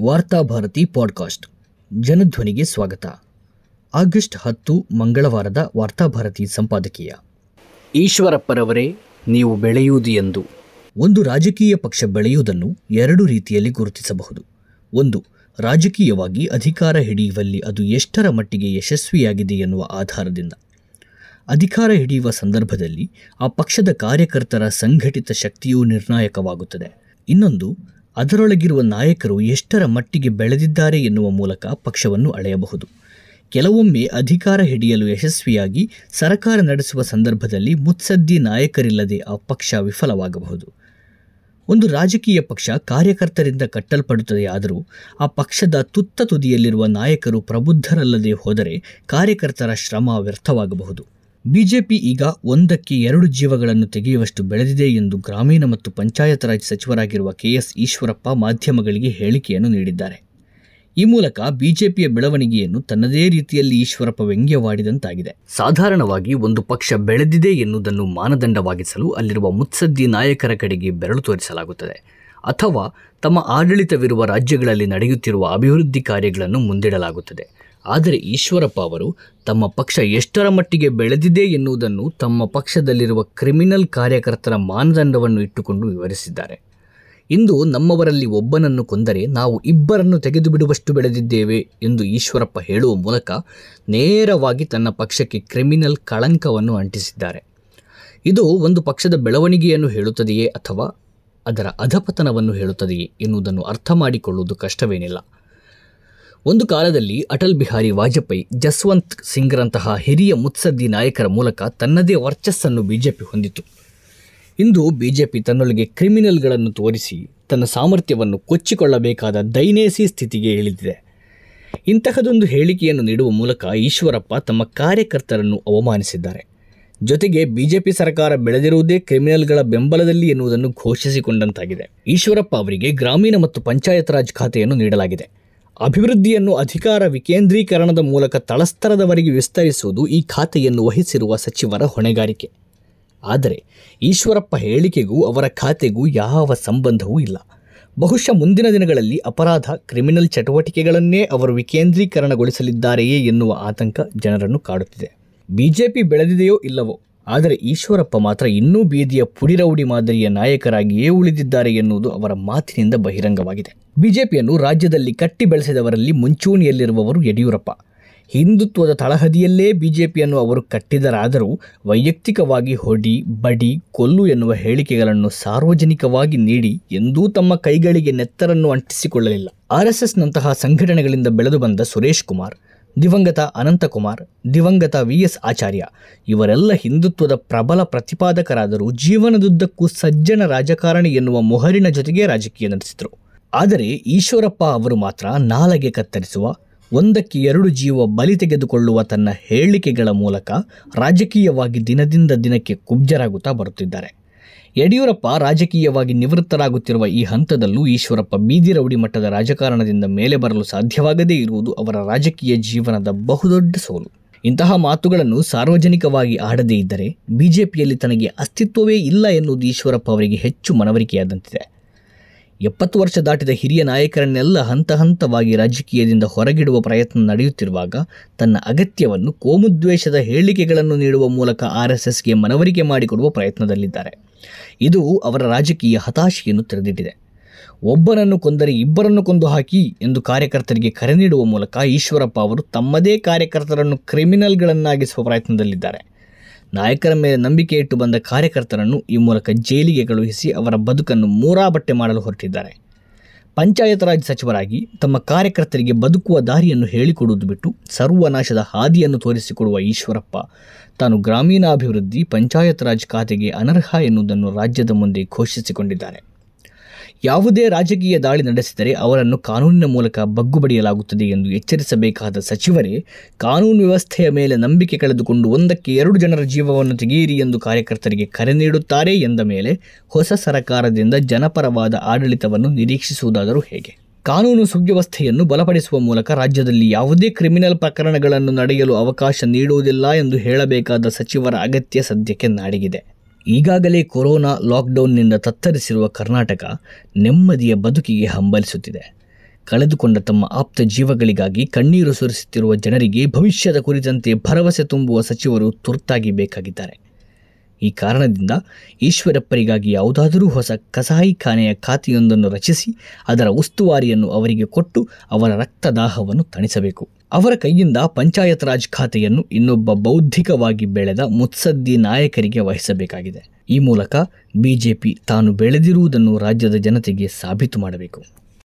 Varthabharati podcast. ಜನಧ್ವನಿಗೆ ಸ್ವಾಗತ. August ಹತ್ತು ಮಂಗಳವಾರದ ವಾರ್ತಾಭಾರತಿ ಸಂಪಾದಕೀಯ. ಈಶ್ವರಪ್ಪರವರೇ ನೀವು ಬೆಳೆಯುವುದು ಎಂದು. ಒಂದು ರಾಜಕೀಯ ಪಕ್ಷ ಬೆಳೆಯುವುದನ್ನು ಎರಡು ರೀತಿಯಲ್ಲಿ ಗುರುತಿಸಬಹುದು. ಒಂದು ರಾಜಕೀಯವಾಗಿ ಅಧಿಕಾರ ಹಿಡಿಯುವಲ್ಲಿ ಅದು ಎಷ್ಟರ ಮಟ್ಟಿಗೆ ಯಶಸ್ವಿಯಾಗಿದೆ ಎನ್ನುವ ಆಧಾರದಿಂದ. ಅಧಿಕಾರ ಹಿಡಿಯುವ ಸಂದರ್ಭದಲ್ಲಿ ಆ ಪಕ್ಷದ ಕಾರ್ಯಕರ್ತರ ಸಂಘಟಿತ ಶಕ್ತಿಯೂ ನಿರ್ಣಾಯಕವಾಗುತ್ತದೆ. ಇನ್ನೊಂದು ಅದರೊಳಗಿರುವ ನಾಯಕರು ಎಷ್ಟರ ಮಟ್ಟಿಗೆ ಬೆಳೆದಿದ್ದಾರೆ ಎನ್ನುವ ಮೂಲಕ ಪಕ್ಷವನ್ನು ಅಳೆಯಬಹುದು. ಕೆಲವೊಮ್ಮೆ ಅಧಿಕಾರ ಹಿಡಿಯಲು ಯಶಸ್ವಿಯಾಗಿ ಸರಕಾರ ನಡೆಸುವ ಸಂದರ್ಭದಲ್ಲಿ ಮುತ್ಸದ್ದಿ ನಾಯಕರಿಲ್ಲದೆ ಆ ಪಕ್ಷ ವಿಫಲವಾಗಬಹುದು. ಒಂದು ರಾಜಕೀಯ ಪಕ್ಷ ಕಾರ್ಯಕರ್ತರಿಂದ ಕಟ್ಟಲ್ಪಡುತ್ತದೆಯಾದರೂ ಆ ಪಕ್ಷದ ತುತ್ತ ತುದಿಯಲ್ಲಿರುವ ನಾಯಕರು ಪ್ರಬುದ್ಧರಲ್ಲದೆ ಹೋದರೆ ಕಾರ್ಯಕರ್ತರ ಶ್ರಮ ವ್ಯರ್ಥವಾಗಬಹುದು. ಬಿಜೆಪಿ ಈಗ ಒಂದಕ್ಕೆ ಎರಡು ಜೀವಗಳನ್ನು ತೆಗೆಯುವಷ್ಟು ಬೆಳೆದಿದೆ ಎಂದು ಗ್ರಾಮೀಣ ಮತ್ತು ಪಂಚಾಯತ್ ರಾಜ್ ಸಚಿವರಾಗಿರುವ ಕೆಎಸ್ ಈಶ್ವರಪ್ಪ ಮಾಧ್ಯಮಗಳಿಗೆ ಹೇಳಿಕೆಯನ್ನು ನೀಡಿದ್ದಾರೆ. ಈ ಮೂಲಕ ಬಿಜೆಪಿಯ ಬೆಳವಣಿಗೆಯನ್ನು ತನ್ನದೇ ರೀತಿಯಲ್ಲಿ ಈಶ್ವರಪ್ಪ ವ್ಯಂಗ್ಯವಾಡಿದಂತಾಗಿದೆ. ಸಾಧಾರಣವಾಗಿ ಒಂದು ಪಕ್ಷ ಬೆಳೆದಿದೆ ಎನ್ನುವುದನ್ನು ಮಾನದಂಡವಾಗಿಸಲು ಅಲ್ಲಿರುವ ಮುತ್ಸದ್ದಿ ನಾಯಕರ ಕಡೆಗೆ ಬೆರಳು ತೋರಿಸಲಾಗುತ್ತದೆ. ಅಥವಾ ತಮ್ಮ ಆಡಳಿತವಿರುವ ರಾಜ್ಯಗಳಲ್ಲಿ ನಡೆಯುತ್ತಿರುವ ಅಭಿವೃದ್ಧಿ ಕಾರ್ಯಗಳನ್ನು ಮುಂದಿಡಲಾಗುತ್ತದೆ. ಆದರೆ ಈಶ್ವರಪ್ಪ ಅವರು ತಮ್ಮ ಪಕ್ಷ ಎಷ್ಟರ ಮಟ್ಟಿಗೆ ಬೆಳೆದಿದೆ ಎನ್ನುವುದನ್ನು ತಮ್ಮ ಪಕ್ಷದಲ್ಲಿರುವ ಕ್ರಿಮಿನಲ್ ಕಾರ್ಯಕರ್ತರ ಮಾನದಂಡವನ್ನು ಇಟ್ಟುಕೊಂಡು ವಿವರಿಸಿದ್ದಾರೆ. ಇಂದು ನಮ್ಮವರಲ್ಲಿ ಒಬ್ಬನನ್ನು ಕೊಂದರೆ ನಾವು ಇಬ್ಬರನ್ನು ತೆಗೆದು ಬಿಡುವಷ್ಟು ಬೆಳೆದಿದ್ದೇವೆ ಎಂದು ಈಶ್ವರಪ್ಪ ಹೇಳುವ ಮೂಲಕ ನೇರವಾಗಿ ತನ್ನ ಪಕ್ಷಕ್ಕೆ ಕ್ರಿಮಿನಲ್ ಕಳಂಕವನ್ನು ಅಂಟಿಸಿದ್ದಾರೆ. ಇದು ಒಂದು ಪಕ್ಷದ ಬೆಳವಣಿಗೆಯನ್ನು ಹೇಳುತ್ತದೆಯೇ ಅಥವಾ ಅದರ ಅಧಪತನವನ್ನು ಹೇಳುತ್ತದೆಯೇ ಎನ್ನುವುದನ್ನು ಅರ್ಥ ಮಾಡಿಕೊಳ್ಳುವುದು ಕಷ್ಟವೇನಿಲ್ಲ. ಒಂದು ಕಾಲದಲ್ಲಿ ಅಟಲ್ ಬಿಹಾರಿ ವಾಜಪೇಯಿ ಜಸ್ವಂತ್ ಸಿಂಗ್ರಂತಹ ಹಿರಿಯ ಮುತ್ಸದ್ದಿ ನಾಯಕರ ಮೂಲಕ ತನ್ನದೇ ವರ್ಚಸ್ಸನ್ನು ಬಿಜೆಪಿ ಹೊಂದಿತ್ತು. ಇಂದು ಬಿಜೆಪಿ ತನ್ನೊಳಗೆ ಕ್ರಿಮಿನಲ್ಗಳನ್ನು ತೋರಿಸಿ ತನ್ನ ಸಾಮರ್ಥ್ಯವನ್ನು ಕೊಚ್ಚಿಕೊಳ್ಳಬೇಕಾದ ದೈನೇಸಿ ಸ್ಥಿತಿಗೆ ಇಳಿದಿದೆ. ಇಂತಹದೊಂದು ಹೇಳಿಕೆಯನ್ನು ನೀಡುವ ಮೂಲಕ ಈಶ್ವರಪ್ಪ ತಮ್ಮ ಕಾರ್ಯಕರ್ತರನ್ನು ಅವಮಾನಿಸಿದ್ದಾರೆ. ಜೊತೆಗೆ ಬಿಜೆಪಿ ಸರ್ಕಾರ ಬೆಳೆದಿರುವುದೇ ಕ್ರಿಮಿನಲ್ಗಳ ಬೆಂಬಲದಲ್ಲಿ ಎನ್ನುವುದನ್ನು ಘೋಷಿಸಿಕೊಂಡಂತಾಗಿದೆ. ಈಶ್ವರಪ್ಪ ಅವರಿಗೆ ಗ್ರಾಮೀಣ ಮತ್ತು ಪಂಚಾಯತ್ ರಾಜ್ ಖಾತೆಯನ್ನು ನೀಡಲಾಗಿದೆ. ಅಭಿವೃದ್ಧಿಯನ್ನು ಅಧಿಕಾರ ವಿಕೇಂದ್ರೀಕರಣದ ಮೂಲಕ ತಳಸ್ತರದವರೆಗೆ ವಿಸ್ತರಿಸುವುದು ಈ ಖಾತೆಯನ್ನು ವಹಿಸಿರುವ ಸಚಿವರ ಹೊಣೆಗಾರಿಕೆ. ಆದರೆ ಈಶ್ವರಪ್ಪ ಹೇಳಿಕೆಗೂ ಅವರ ಖಾತೆಗೂ ಯಾವ ಸಂಬಂಧವೂ ಇಲ್ಲ. ಬಹುಶಃ ಮುಂದಿನ ದಿನಗಳಲ್ಲಿ ಅಪರಾಧ, ಕ್ರಿಮಿನಲ್ ಚಟುವಟಿಕೆಗಳನ್ನೇ ಅವರು ವಿಕೇಂದ್ರೀಕರಣಗೊಳಿಸಲಿದ್ದಾರೆಯೇ ಎನ್ನುವ ಆತಂಕ ಜನರನ್ನು ಕಾಡುತ್ತಿದೆ. ಬಿಜೆಪಿ ಬೆಳೆದಿದೆಯೋ ಇಲ್ಲವೋ? ಆದರೆ ಈಶ್ವರಪ್ಪ ಮಾತ್ರ ಇನ್ನೂ ಬೀದಿಯ ಪುಡಿರೌಡಿ ಮಾದರಿಯ ನಾಯಕರಾಗಿಯೇ ಉಳಿದಿದ್ದಾರೆ ಎನ್ನುವುದು ಅವರ ಮಾತಿನಿಂದ ಬಹಿರಂಗವಾಗಿದೆ. ಬಿಜೆಪಿಯನ್ನು ರಾಜ್ಯದಲ್ಲಿ ಕಟ್ಟಿ ಬೆಳೆಸಿದವರಲ್ಲಿ ಮುಂಚೂಣಿಯಲ್ಲಿರುವವರು ಯಡಿಯೂರಪ್ಪ. ಹಿಂದುತ್ವದ ತಳಹದಿಯಲ್ಲೇ ಬಿಜೆಪಿಯನ್ನು ಅವರು ಕಟ್ಟಿದರಾದರೂ ವೈಯಕ್ತಿಕವಾಗಿ ಹೊಡಿ, ಬಡಿ, ಕೊಲ್ಲು ಎನ್ನುವ ಹೇಳಿಕೆಗಳನ್ನು ಸಾರ್ವಜನಿಕವಾಗಿ ನೀಡಿ ಎಂದೂ ತಮ್ಮ ಕೈಗಳಿಗೆ ನೆತ್ತರನ್ನು ಅಂಟಿಸಿಕೊಳ್ಳಲಿಲ್ಲ. ಆರ್ಎಸ್ಎಸ್ನಂತಹ ಸಂಘಟನೆಗಳಿಂದ ಬೆಳೆದು ಬಂದ ಸುರೇಶ್ ಕುಮಾರ್ ದಿವಂಗತ ಅನಂತಕುಮಾರ್, ದಿವಂಗತ ವಿ ಎಸ್ ಆಚಾರ್ಯ ಇವರೆಲ್ಲ ಹಿಂದುತ್ವದ ಪ್ರಬಲ ಪ್ರತಿಪಾದಕರಾದರೂ ಜೀವನದುದ್ದಕ್ಕೂ ಸಜ್ಜನ ರಾಜಕಾರಣಿ ಎನ್ನುವ ಮೊಹರಿನ ಜೊತೆಗೆ ರಾಜಕೀಯ ನಡೆಸಿದರು. ಆದರೆ ಈಶ್ವರಪ್ಪ ಅವರು ಮಾತ್ರ ನಾಲಗೆ ಕತ್ತರಿಸುವ, ಒಂದಕ್ಕೆ ಎರಡು ಜೀವ ಬಲಿ ತೆಗೆದುಕೊಳ್ಳುವ ತನ್ನ ಹೇಳಿಕೆಗಳ ಮೂಲಕ ರಾಜಕೀಯವಾಗಿ ದಿನದಿಂದ ದಿನಕ್ಕೆ ಕುಬ್ಜರಾಗುತ್ತಾ ಬರುತ್ತಿದ್ದಾರೆ. ಯಡಿಯೂರಪ್ಪ ರಾಜಕೀಯವಾಗಿ ನಿವೃತ್ತರಾಗುತ್ತಿರುವ ಈ ಹಂತದಲ್ಲೂ ಈಶ್ವರಪ್ಪ ಬೀದಿ ರೌಡಿ ಮಟ್ಟದ ರಾಜಕಾರಣದಿಂದ ಮೇಲೆ ಬರಲು ಸಾಧ್ಯವಾಗದೇ ಇರುವುದು ಅವರ ರಾಜಕೀಯ ಜೀವನದ ಬಹುದೊಡ್ಡ ಸೋಲು. ಇಂತಹ ಮಾತುಗಳನ್ನು ಸಾರ್ವಜನಿಕವಾಗಿ ಆಡದೇ ಇದ್ದರೆ ಬಿಜೆಪಿಯಲ್ಲಿ ತನಗೆ ಅಸ್ತಿತ್ವವೇ ಇಲ್ಲ ಎನ್ನುವುದು ಈಶ್ವರಪ್ಪ ಅವರಿಗೆ ಹೆಚ್ಚು ಮನವರಿಕೆಯಾದಂತಿದೆ. ಎಪ್ಪತ್ತು ವರ್ಷ ದಾಟಿದ ಹಿರಿಯ ನಾಯಕರನ್ನೆಲ್ಲ ಹಂತ ಹಂತವಾಗಿ ರಾಜಕೀಯದಿಂದ ಹೊರಗಿಡುವ ಪ್ರಯತ್ನ ನಡೆಯುತ್ತಿರುವಾಗ ತನ್ನ ಅಗತ್ಯವನ್ನು ಕೋಮುದ್ವೇಷದ ಹೇಳಿಕೆಗಳನ್ನು ನೀಡುವ ಮೂಲಕ ಆರ್ ಎಸ್ ಎಸ್ಗೆ ಮನವರಿಕೆ ಮಾಡಿಕೊಡುವ ಪ್ರಯತ್ನದಲ್ಲಿದ್ದಾರೆ. ಇದು ಅವರ ರಾಜಕೀಯ ಹತಾಶೆಯನ್ನು ತೆರೆದಿಟ್ಟಿದೆ. ಒಬ್ಬನನ್ನು ಕೊಂದರೆ ಇಬ್ಬರನ್ನು ಕೊಂದು ಹಾಕಿ ಎಂದು ಕಾರ್ಯಕರ್ತರಿಗೆ ಕರೆ ನೀಡುವ ಮೂಲಕ ಈಶ್ವರಪ್ಪ ಅವರು ತಮ್ಮದೇ ಕಾರ್ಯಕರ್ತರನ್ನು ಕ್ರಿಮಿನಲ್ಗಳನ್ನಾಗಿಸುವ ಪ್ರಯತ್ನದಲ್ಲಿದ್ದಾರೆ. ನಾಯಕರ ಮೇಲೆ ನಂಬಿಕೆ ಇಟ್ಟು ಬಂದ ಕಾರ್ಯಕರ್ತರನ್ನು ಈ ಮೂಲಕ ಜೈಲಿಗೆ ಕಳುಹಿಸಿ ಅವರ ಬದುಕನ್ನು ಮೂರಾ ಬಟ್ಟೆ ಮಾಡಲು ಹೊರಟಿದ್ದಾರೆ. ಪಂಚಾಯತ್ ರಾಜ್ ಸಚಿವರಾಗಿ ತಮ್ಮ ಕಾರ್ಯಕರ್ತರಿಗೆ ಬದುಕುವ ದಾರಿಯನ್ನು ಹೇಳಿಕೊಡುವುದು ಬಿಟ್ಟು ಸರ್ವನಾಶದ ಹಾದಿಯನ್ನು ತೋರಿಸಿಕೊಡುವ ಈಶ್ವರಪ್ಪ, ತಾನು ಗ್ರಾಮೀಣಾಭಿವೃದ್ಧಿ ಪಂಚಾಯತ್ ರಾಜ್ ಖಾತೆಗೆ ಅನರ್ಹ ಎನ್ನುವುದನ್ನು ರಾಜ್ಯದ ಮುಂದೆ ಘೋಷಿಸಿಕೊಂಡಿದ್ದಾರೆ. ಯಾವುದೇ ರಾಜಕೀಯ ದಾಳಿ ನಡೆಸಿದರೆ ಅವರನ್ನು ಕಾನೂನಿನ ಮೂಲಕ ಬಗ್ಗುಬಡಿಯಲಾಗುತ್ತದೆ ಎಂದು ಎಚ್ಚರಿಸಬೇಕಾದ ಸಚಿವರೇ, ಕಾನೂನು ವ್ಯವಸ್ಥೆಯ ಮೇಲೆ ನಂಬಿಕೆ ಕಳೆದುಕೊಂಡು ಒಂದಕ್ಕೆ ಎರಡು ಜನರ ಜೀವವನ್ನು ತೆಗೆಯಿರಿ ಎಂದು ಕಾರ್ಯಕರ್ತರಿಗೆ ಕರೆ ನೀಡುತ್ತಾರೆ ಎಂದ ಮೇಲೆ ಹೊಸ ಸರಕಾರದಿಂದ ಜನಪರವಾದ ಆಡಳಿತವನ್ನು ನಿರೀಕ್ಷಿಸುವುದಾದರೂ ಹೇಗೆ? ಕಾನೂನು ಸುವ್ಯವಸ್ಥೆಯನ್ನು ಬಲಪಡಿಸುವ ಮೂಲಕ ರಾಜ್ಯದಲ್ಲಿ ಯಾವುದೇ ಕ್ರಿಮಿನಲ್ ಪ್ರಕರಣಗಳನ್ನು ನಡೆಯಲು ಅವಕಾಶ ನೀಡುವುದಿಲ್ಲ ಎಂದು ಹೇಳಬೇಕಾದ ಸಚಿವರ ಅಗತ್ಯ ಸದ್ಯಕ್ಕೆ ನಾಡಿಗಿದೆ. ಈಗಾಗಲೇ ಕೊರೋನಾ ಲಾಕ್ಡೌನ್ನಿಂದ ತತ್ತರಿಸಿರುವ ಕರ್ನಾಟಕ ನೆಮ್ಮದಿಯ ಬದುಕಿಗೆ ಹಂಬಲಿಸುತ್ತಿದೆ. ಕಳೆದುಕೊಂಡ ತಮ್ಮ ಆಪ್ತ ಜೀವಗಳಿಗಾಗಿ ಕಣ್ಣೀರು ಸುರಿಸುತ್ತಿರುವ ಜನರಿಗೆ ಭವಿಷ್ಯದ ಕುರಿತಂತೆ ಭರವಸೆ ತುಂಬುವ ಸಚಿವರು ತುರ್ತಾಗಿ ಬೇಕಾಗಿದ್ದಾರೆ. ಈ ಕಾರಣದಿಂದ ಈಶ್ವರಪ್ಪರಿಗಾಗಿ ಯಾವುದಾದರೂ ಹೊಸ ಕಸಾಯಿಖಾನೆಯ ಖಾತೆಯೊಂದನ್ನು ರಚಿಸಿ ಅದರ ಉಸ್ತುವಾರಿಯನ್ನು ಅವರಿಗೆ ಕೊಟ್ಟು ಅವರ ರಕ್ತದಾಹವನ್ನು ತಣಿಸಬೇಕು. ಅವರ ಕೈಯಿಂದ ಪಂಚಾಯತ್ ರಾಜ್ ಖಾತೆಯನ್ನು ಇನ್ನೊಬ್ಬ ಬೌದ್ಧಿಕವಾಗಿ ಬೆಳೆದ ಮುತ್ಸದ್ದಿ ನಾಯಕರಿಗೆ ವಹಿಸಬೇಕಾಗಿದೆ. ಈ ಮೂಲಕ ಬಿಜೆಪಿ ತಾನು ಬೆಳೆದಿರುವುದನ್ನು ರಾಜ್ಯದ ಜನತೆಗೆ ಸಾಬೀತು ಮಾಡಬೇಕು.